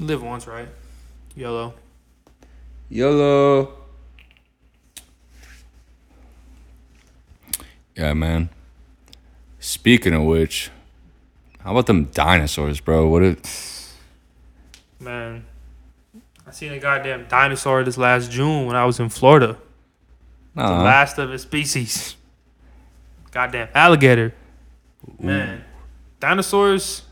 live once, right? YOLO. YOLO. Yeah, man. Speaking of which, how about them dinosaurs, bro? What it? Man, I seen a goddamn dinosaur this last June when I was in Florida. The last of its species. Goddamn alligator. Man, dinosaurs.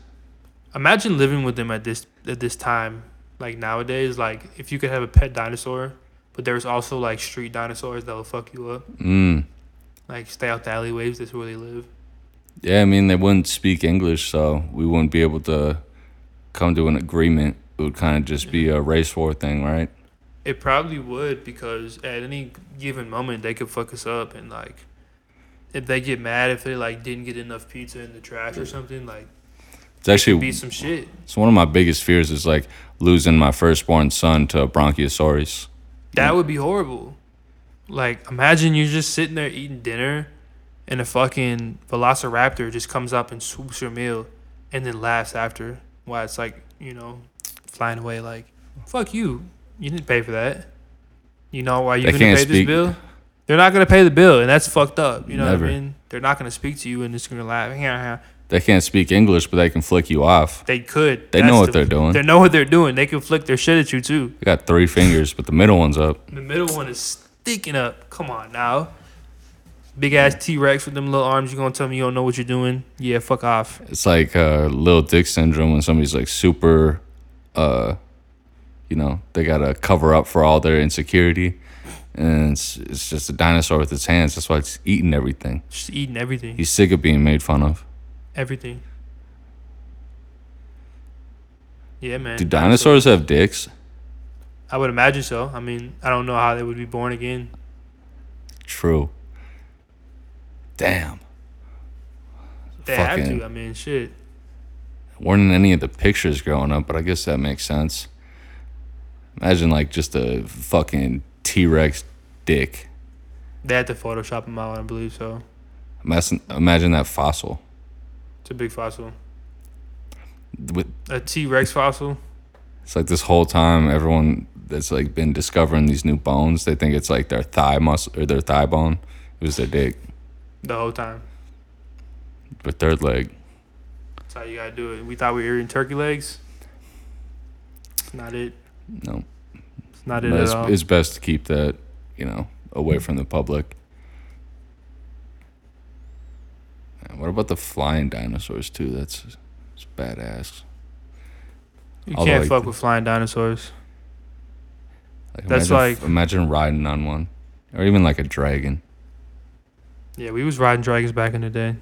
Imagine living with them at this at this time. Like nowadays, like if you could have a pet dinosaur, but there's also like street dinosaurs that'll fuck you up. mm. Like stay out the alleyways. That's where they live. Yeah, I mean they wouldn't speak English, so we wouldn't be able to come to an agreement. It would kind of just be a race war thing, right? It probably would because at any given moment they could fuck us up and like if they get mad if they like didn't get enough pizza in the trash or something like It's actually be some shit. it's one of my biggest fears is like losing my firstborn son to a bronchiosaurus. That would be horrible. Like imagine you're just sitting there eating dinner and a fucking velociraptor just comes up and swoops your meal and then laughs after while it's like, you know, flying away like fuck you. You didn't pay for that. You know why you They gonna can't pay speak- this bill? They're not gonna pay the bill, and that's fucked up. You know Never. what I mean? They're not gonna speak to you and just gonna laugh. They can't speak English, but they can flick you off. They could. They That's know what the- they're doing. They know what they're doing. They can flick their shit at you too. They got three fingers, but the middle one's up. The middle one is sticking up. Come on now. Big ass T Rex with them little arms. You gonna tell me you don't know what you're doing? Yeah, fuck off. It's like uh, little dick syndrome when somebody's like super, uh, you know, they gotta cover up for all their insecurity, and it's, it's just a dinosaur with its hands. That's why it's eating everything. Just eating everything. He's sick of being made fun of. Everything. Yeah, man. Do dinosaurs have dicks? I would imagine so. I mean, I don't know how they would be born again. True. Damn. They have to. I mean, shit. Weren't in any of the pictures growing up, but I guess that makes sense. Imagine like just a fucking T Rex dick. They had to Photoshop them out, I believe so. Imagine, imagine that fossil It's a big fossil. with A T Rex fossil. It's like this whole time, everyone that's like been discovering these new bones, they think it's like their thigh muscle or their thigh bone. It was their dick, The whole time. their third leg. That's how you gotta do it. We thought we were eating turkey legs. It's not it. No, It's not it But at it's, all. it's best to keep that, you know, away from the public. And what about the flying dinosaurs too? That's, it's badass. You although can't I- fuck with flying dinosaurs. Like, That's imagine, like- imagine riding on one, or even like a dragon. Yeah, we was riding dragons back in the day.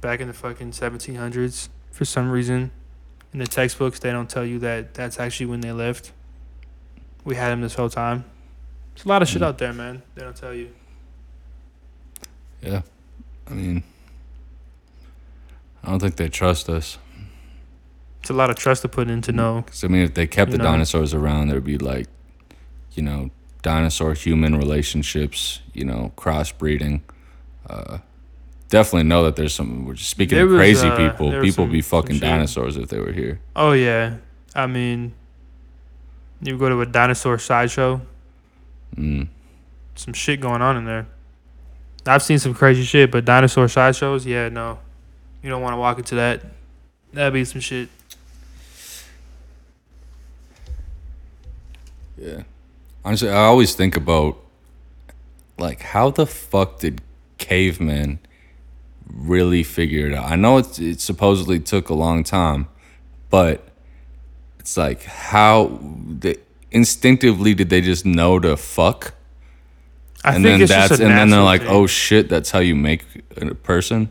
Back in the fucking 1700s. For some reason, in the textbooks, they don't tell you that that's actually when they left. We had them this whole time. There's a lot of shit Mm. out there, man. They don't tell you. Yeah, I mean, I don't think they trust us. It's a lot of trust to put in to know. Because I mean, if they kept the know? dinosaurs around, there'd be like, you know, dinosaur human relationships. You know, crossbreeding. Uh, definitely know that there's some. We're just speaking There of was, crazy uh, people. People some- be fucking dinosaurs if they were here. Oh, yeah. I mean, you go to a dinosaur sideshow, Mm. some shit going on in there. I've seen some crazy shit, but dinosaur sideshows, yeah, no. You don't want to walk into that. That'd be some shit. Yeah. Honestly, I always think about like how the fuck did cavemen really figure it out? I know it, it supposedly took a long time, but it's like how they instinctively did they just know to fuck? I and think then that's and then they're like, thing. "Oh shit, that's how you make a person."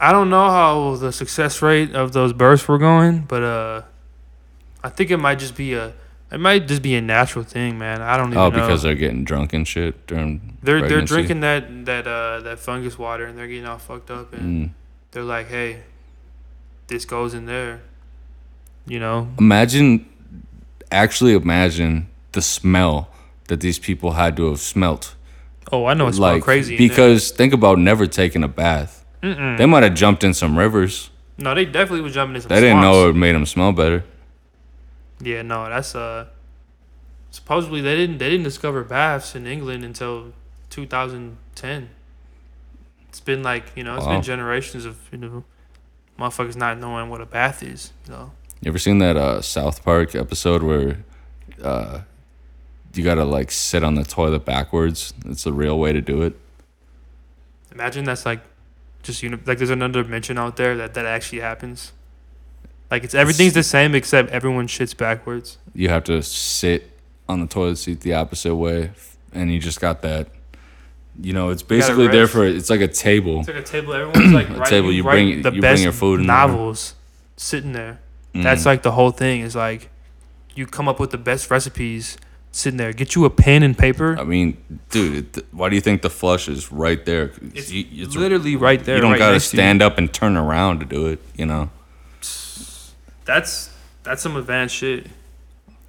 I don't know how the success rate of those births were going, but uh, I think it might just be a, it might just be a natural thing, man. I don't even Oh, know. because they're getting drunk and shit during they're they're drinking that that uh that fungus water and they're getting all fucked up and Mm. they're like, hey, this goes in there, you know. Imagine, actually imagine the smell that these people had to have smelt Oh, I know it's like crazy. because think about never taking a bath. They might have jumped in some rivers. no, they definitely was jumping in some. They didn't know it made them smell better. Yeah, no, that's uh. Supposedly they didn't they didn't discover baths in England until 2010. It's been like you know it's Wow. been generations of you know motherfuckers not knowing what a bath is. You know. You ever seen that uh, South Park episode where uh, you gotta like sit on the toilet backwards? It's the real way to do it. Imagine that's like just you know like there's another dimension out there that that actually happens. Like it's everything's the same except everyone shits backwards. You have to sit on the toilet seat the opposite way, and you just got that. You know, it's basically there for it's like a table. It's like a table. Everyone's like A writing, table, you bring- the you bring best your food in there. novels sitting there. That's Mm. like the whole thing. Is like you come up with the best recipes sitting there. Get you a pen and paper. I mean, dude, it- why do you think the flush is right there? It's You- it's- literally right there. You don't right gotta to stand up and turn around to do it. You know, That's that's some advanced shit.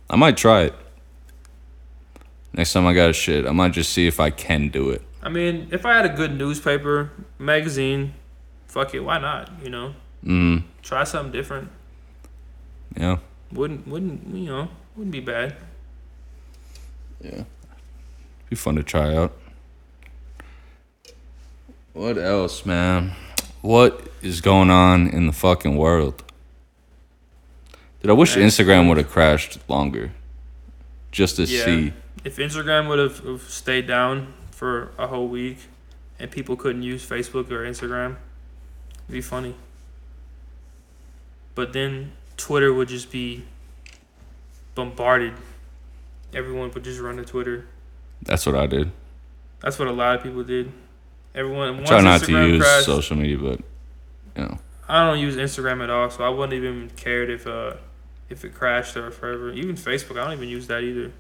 I might try it. Next time I got a shit, I might just see if I can do it. I mean, if I had a good newspaper, magazine, fuck it, why not? You know, Mm, try something different. yeah. Wouldn't wouldn't you know? Wouldn't be bad. Yeah. Be fun to try out. What else, man? What is going on in the fucking world? Dude, I wish Instagram would have crashed longer. Just to Yeah. see. If Instagram would have have stayed down for a whole week, and people couldn't use Facebook or Instagram, it'd be funny. But then Twitter would just be bombarded. Everyone would just run to Twitter. That's what I did. That's what a lot of people did. Everyone once try not to use crashed, social media, but you know. I don't use Instagram at all, so I wouldn't even cared if uh if it crashed or forever. Even Facebook, I don't even use that either.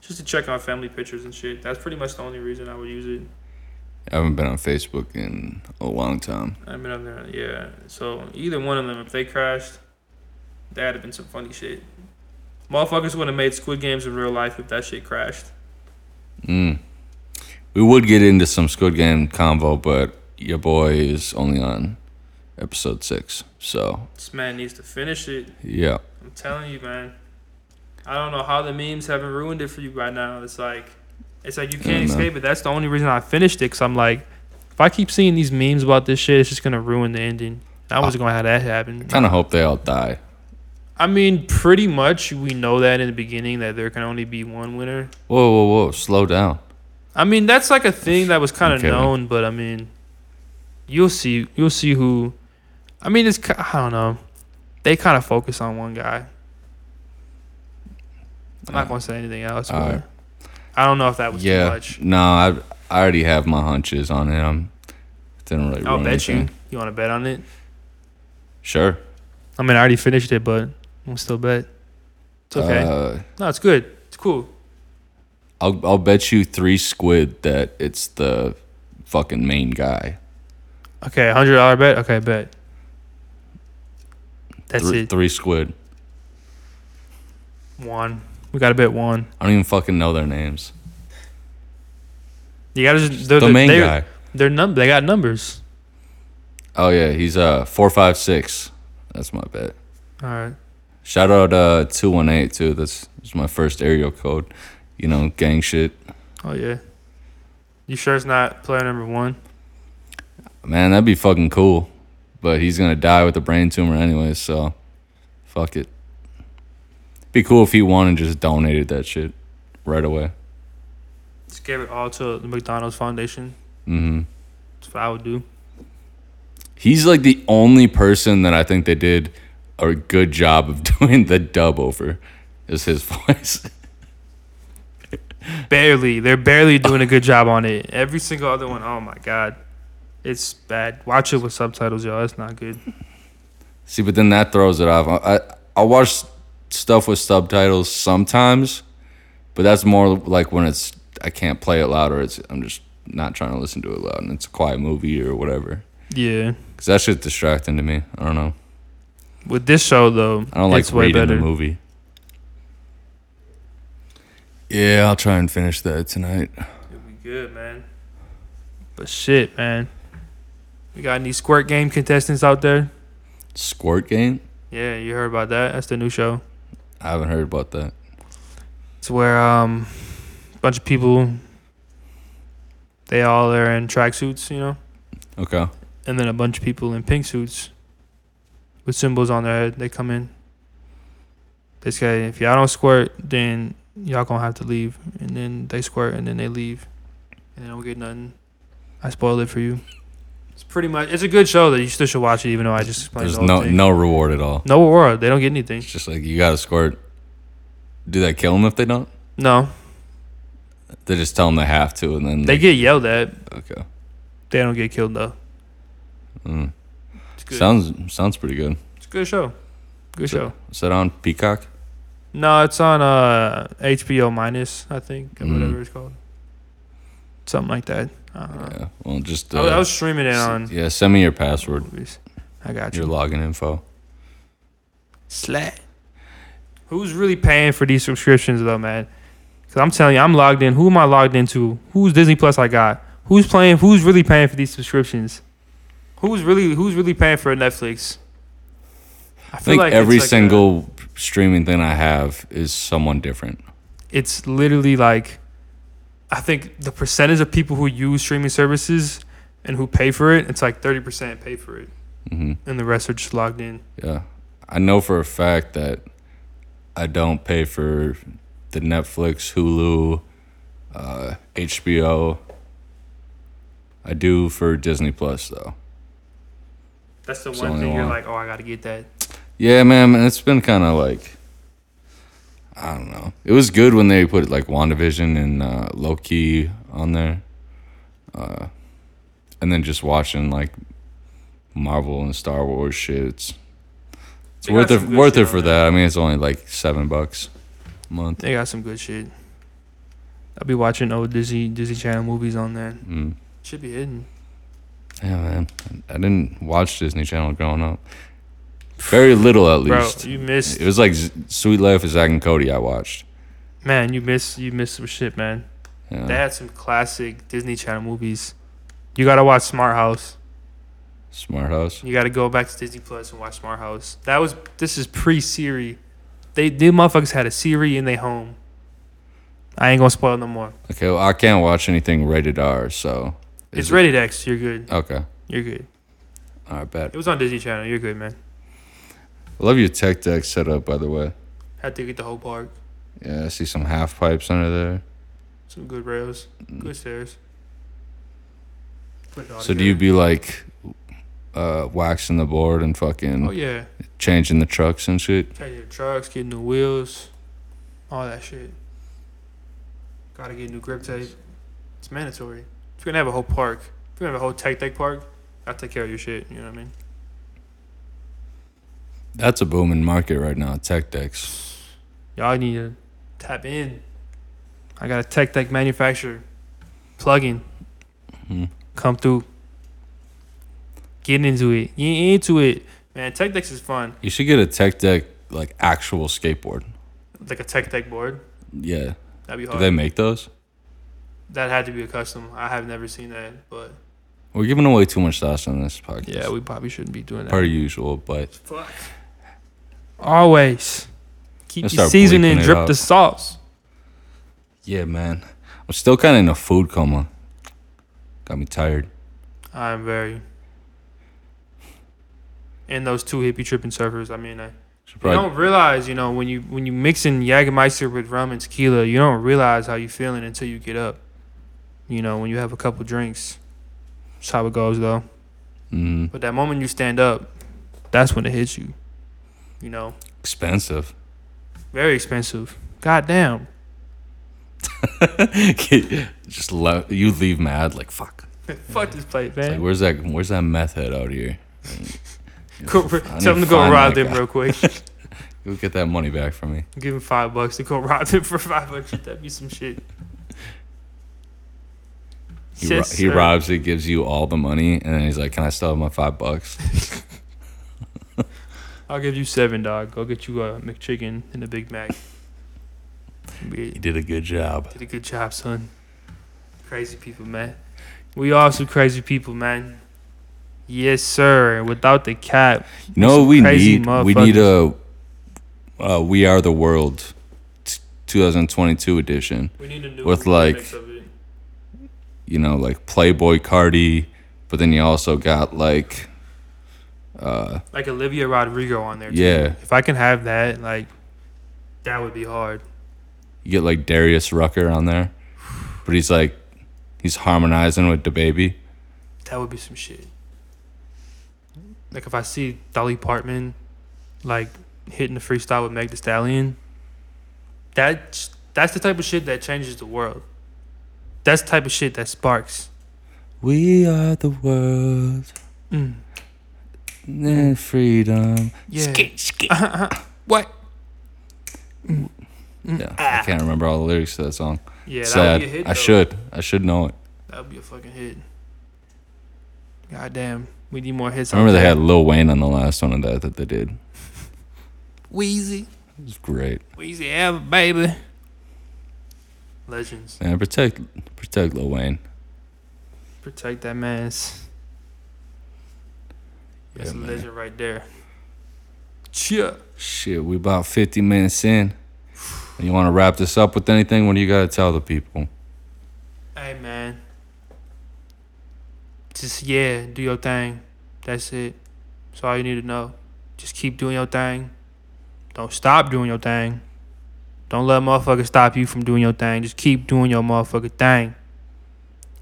Just to check on family pictures and shit. That's pretty much the only reason I would use it. I haven't been on Facebook in a long time. I've been on there, yeah. So either one of them, if they crashed, that'd have been some funny shit. Motherfuckers would have made Squid Games in real life if that shit crashed. Mm. We would get into some Squid Game convo, but your boy is only on episode six. So, This man needs to finish it. yeah. I'm telling you, man. I don't know how the memes haven't ruined it for you by now. It's like, it's like you can't escape it. That's the only reason I finished it. Cause I'm like, if I keep seeing these memes about this shit, it's just gonna ruin the ending. I wasn't gonna have that happen. Kind of hope they all die. I mean, pretty much we know that in the beginning that there can only be one winner. Whoa, whoa, whoa. Slow down. I mean, that's like a thing that was kind of Okay. known, but I mean, you'll see. You'll see who. I mean, it's I don't know. They kind of focus on one guy. I'm not Uh, gonna say anything else. But alright. I don't know if that was too Yeah. much. No, I I already have my hunches on him. Didn't really I'll bet you. You want to bet on it? Sure. I mean, I already finished it, but we'll still bet. It's okay. Uh, no, it's good. It's cool. I'll I'll bet you three squid that it's the fucking main guy. Okay, hundred dollar bet. Okay, bet. That's three, it. Three squid. One. We gotta bet one. I don't even fucking know their names. You gotta just they're, the they're- main they're, guy. They're num. They got numbers. Oh yeah, he's uh four five six. That's my bet. All right. Shout out uh two one eight too. That's, that's my first aerial code. You know, gang shit. Oh yeah. You sure it's not player number one? Man, that'd be fucking cool. But he's gonna die with a brain tumor anyway, so fuck it. Be cool if he won and just donated that shit right away. Just give it all to the McDonald's Foundation. hmm That's what I would do. He's like the only person that I think they did a good job of doing the dub over. Is his voice. Barely. They're barely doing a good job on it. Every single other one, oh my god. It's bad. Watch it with subtitles, y'all. It's not good. See, but then that throws it off. I I, watch stuff with subtitles sometimes, but that's more like when it's I can't play it loud or it's I'm just not trying to listen to it loud and it's a quiet movie or whatever. Yeah. Cause that shit's distracting to me. I don't know. With this show though, I don't like it's way reading better. the movie. Yeah, I'll try and finish that tonight. It'll be good, man. But shit, man. We got any squirt game contestants out there? Squirt game? Yeah, you heard about that? That's the new show. I haven't heard about that. It's where um a bunch of people they all are in tracksuits, you know, Okay. and then a bunch of people in pink suits with symbols on their head. They come in. They say, if y'all don't squirt, then y'all gonna have to leave. And then they squirt, and then they leave, and they don't get nothing. I spoiled it for you. It's pretty much. It's a good show that you still should watch it, even though I just explained There's the no thing. no reward at all. no reward. They don't get anything. It's just like you gotta squirt. Do they kill them if they don't? No, They just tell them they have to, and then they get yelled at. okay. They don't get killed though. Mm. Good. Sounds sounds pretty good. It's a good show. Good show. Is that on Peacock? No, it's on uh HBO minus, I think, or Mm. whatever it's called. Something like that. Uh, Yeah. Well, just I, uh, was, I was streaming it on yeah. Send me your password. movies. I got you. Your you. login info. Slat. Who's really paying for these subscriptions though, man? Cause I'm telling you, I'm logged in. Who am I logged into? Who's Disney Plus I got? Who's playing? Who's really paying for these subscriptions? Who's really Who's really paying for Netflix? I think it's every like a- single streaming thing I have is someone different. it's literally like I think the percentage of people who use streaming services and who pay for it, it's like thirty percent pay for it, hmm and the rest are just logged in. Yeah, I know for a fact that I don't pay for the Netflix, Hulu, uh, HBO. I do for Disney Plus though. That's the one thing you're like, oh, I gotta get that. Yeah, man, it's been kind of like I don't know. It was good when they put like WandaVision and uh, Loki on there, uh, and then just watching like Marvel and Star Wars shit. It's, They worth it. Worth it for there. that. I mean, it's only like seven bucks a month. They got some good shit. I'll be watching old Disney Disney Channel movies on there. Mm. Should be hidden. Yeah, man. I didn't watch Disney Channel growing up. Very little, at least. Bro, you missed It was like Sweet Life of Zack and Cody. I watched. man, you missed you missed some shit, man. Yeah. They had some classic Disney Channel movies. You gotta watch Smart House. Smart House. You got to go back to Disney Plus and watch Smart House. That was this is pre Siri. They they motherfuckers had a Siri in their home. I ain't gonna spoil no more. Okay, well, I can't watch anything rated R, so. Is It's it- rated X. You're good. Okay. You're good. All right, bet. It was on Disney Channel. You're good, man. I love your tech deck setup, by the way. Had to get the whole park. Yeah, I see some half pipes under there. Some good rails. Good stairs. So do you together. be like uh, waxing the board and fucking Oh yeah. changing the trucks and shit? Change the trucks, get new wheels, all that shit. Gotta get new grip tape. It's mandatory. If you're gonna have a whole park, if you're gonna have a whole tech deck park, I'll take care of your shit. You know what I mean? That's a booming market right now, tech decks. Y'all need to tap in. I got a tech deck manufacturer. Plug-in. Mhm. Come through. Get into it. Get into it. Man, tech decks is fun. You should get a tech deck, like actual skateboard. Like a tech deck board. Yeah. That'd be hard. Do they make those? That had to be a custom. I have never seen that, but We're giving away too much sauce on this podcast. yeah, we probably shouldn't be doing that. per usual, but Fuck. Always. Keep Let's your seasoning, bleeping drip out. the sauce. yeah, man. I'm still kind of in a food coma. Got me tired. I'm very. And those two hippie tripping surfers. I mean, I, you don't realize, you know, when you when you mixing Jägermeister with rum and tequila, you don't realize how you feeling until you get up. You know, when you have a couple drinks. That's how it goes, though. mm, But that moment you stand up, that's when it hits you. You know, expensive. very expensive. God damn. Just le- you leave mad like fuck. Fuck this plate, It's like, man. where's that? Where's that meth head out here? Go, tell them to go rob them guy. real quick. Go get that money back from me. Give him five bucks to go rob him for five bucks. That'd be some shit. He, ro- he robs it, gives you all the money, and then he's like, "Can I still have my five bucks?" I'll give you seven, dog. Go get you a McChicken and a Big Mac. He did a good job. did a good job, son. Crazy people, man. We all some crazy people, man. Yes, sir. Without the cap. You know we need? We need a uh, We Are the World t- 2022 edition. We need a new with, like-. You know, like Playboi Carti, but then you also got like, uh, like Olivia Rodrigo on there. Too. Yeah. If I can have that, like, that would be hard. you get like Darius Rucker on there, but he's like, he's harmonizing with the baby. That would be some shit. Like if I see Dolly Parton, like hitting the freestyle with Meg The Stallion, that's that's the type of shit that changes the world. That's the type of shit that sparks. We are the world Mm. and mm. freedom. Yeah. Skit, skit. Uh-huh, uh-huh. What? Mm. Mm. Yeah, I can't remember all the lyrics to that song. Yeah, that Sad. would be a hit. I should. I should know it. That would be a fucking hit. God damn, we need more hits. I remember they that. had Lil Wayne on the last one of that that they did. Weezy. It was great. Weezy, yeah, baby. Legends, Man, protect protect Lil Wayne. protect that man's. That's Yeah, a man. legend right there. Cheer. Shit, we about 50 minutes in. You want to wrap this up with anything? What do you got to tell the people? Hey man. Just yeah, do your thing. That's it. That's all you need to know. Just keep doing your thing. Don't stop doing your thing. Don't let motherfuckers stop you from doing your thing. Just keep doing your motherfucking thing.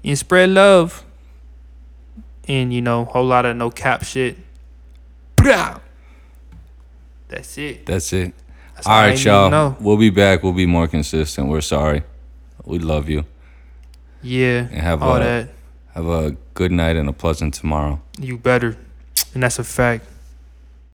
And spread love. And you know, whole lot of no cap shit. That's it. That's it. That's All I right, need to y'all. know. We'll be back. We'll be more consistent. We're sorry. We love you. Yeah. And have all a that. have a good night and a pleasant tomorrow. You better. And that's a fact.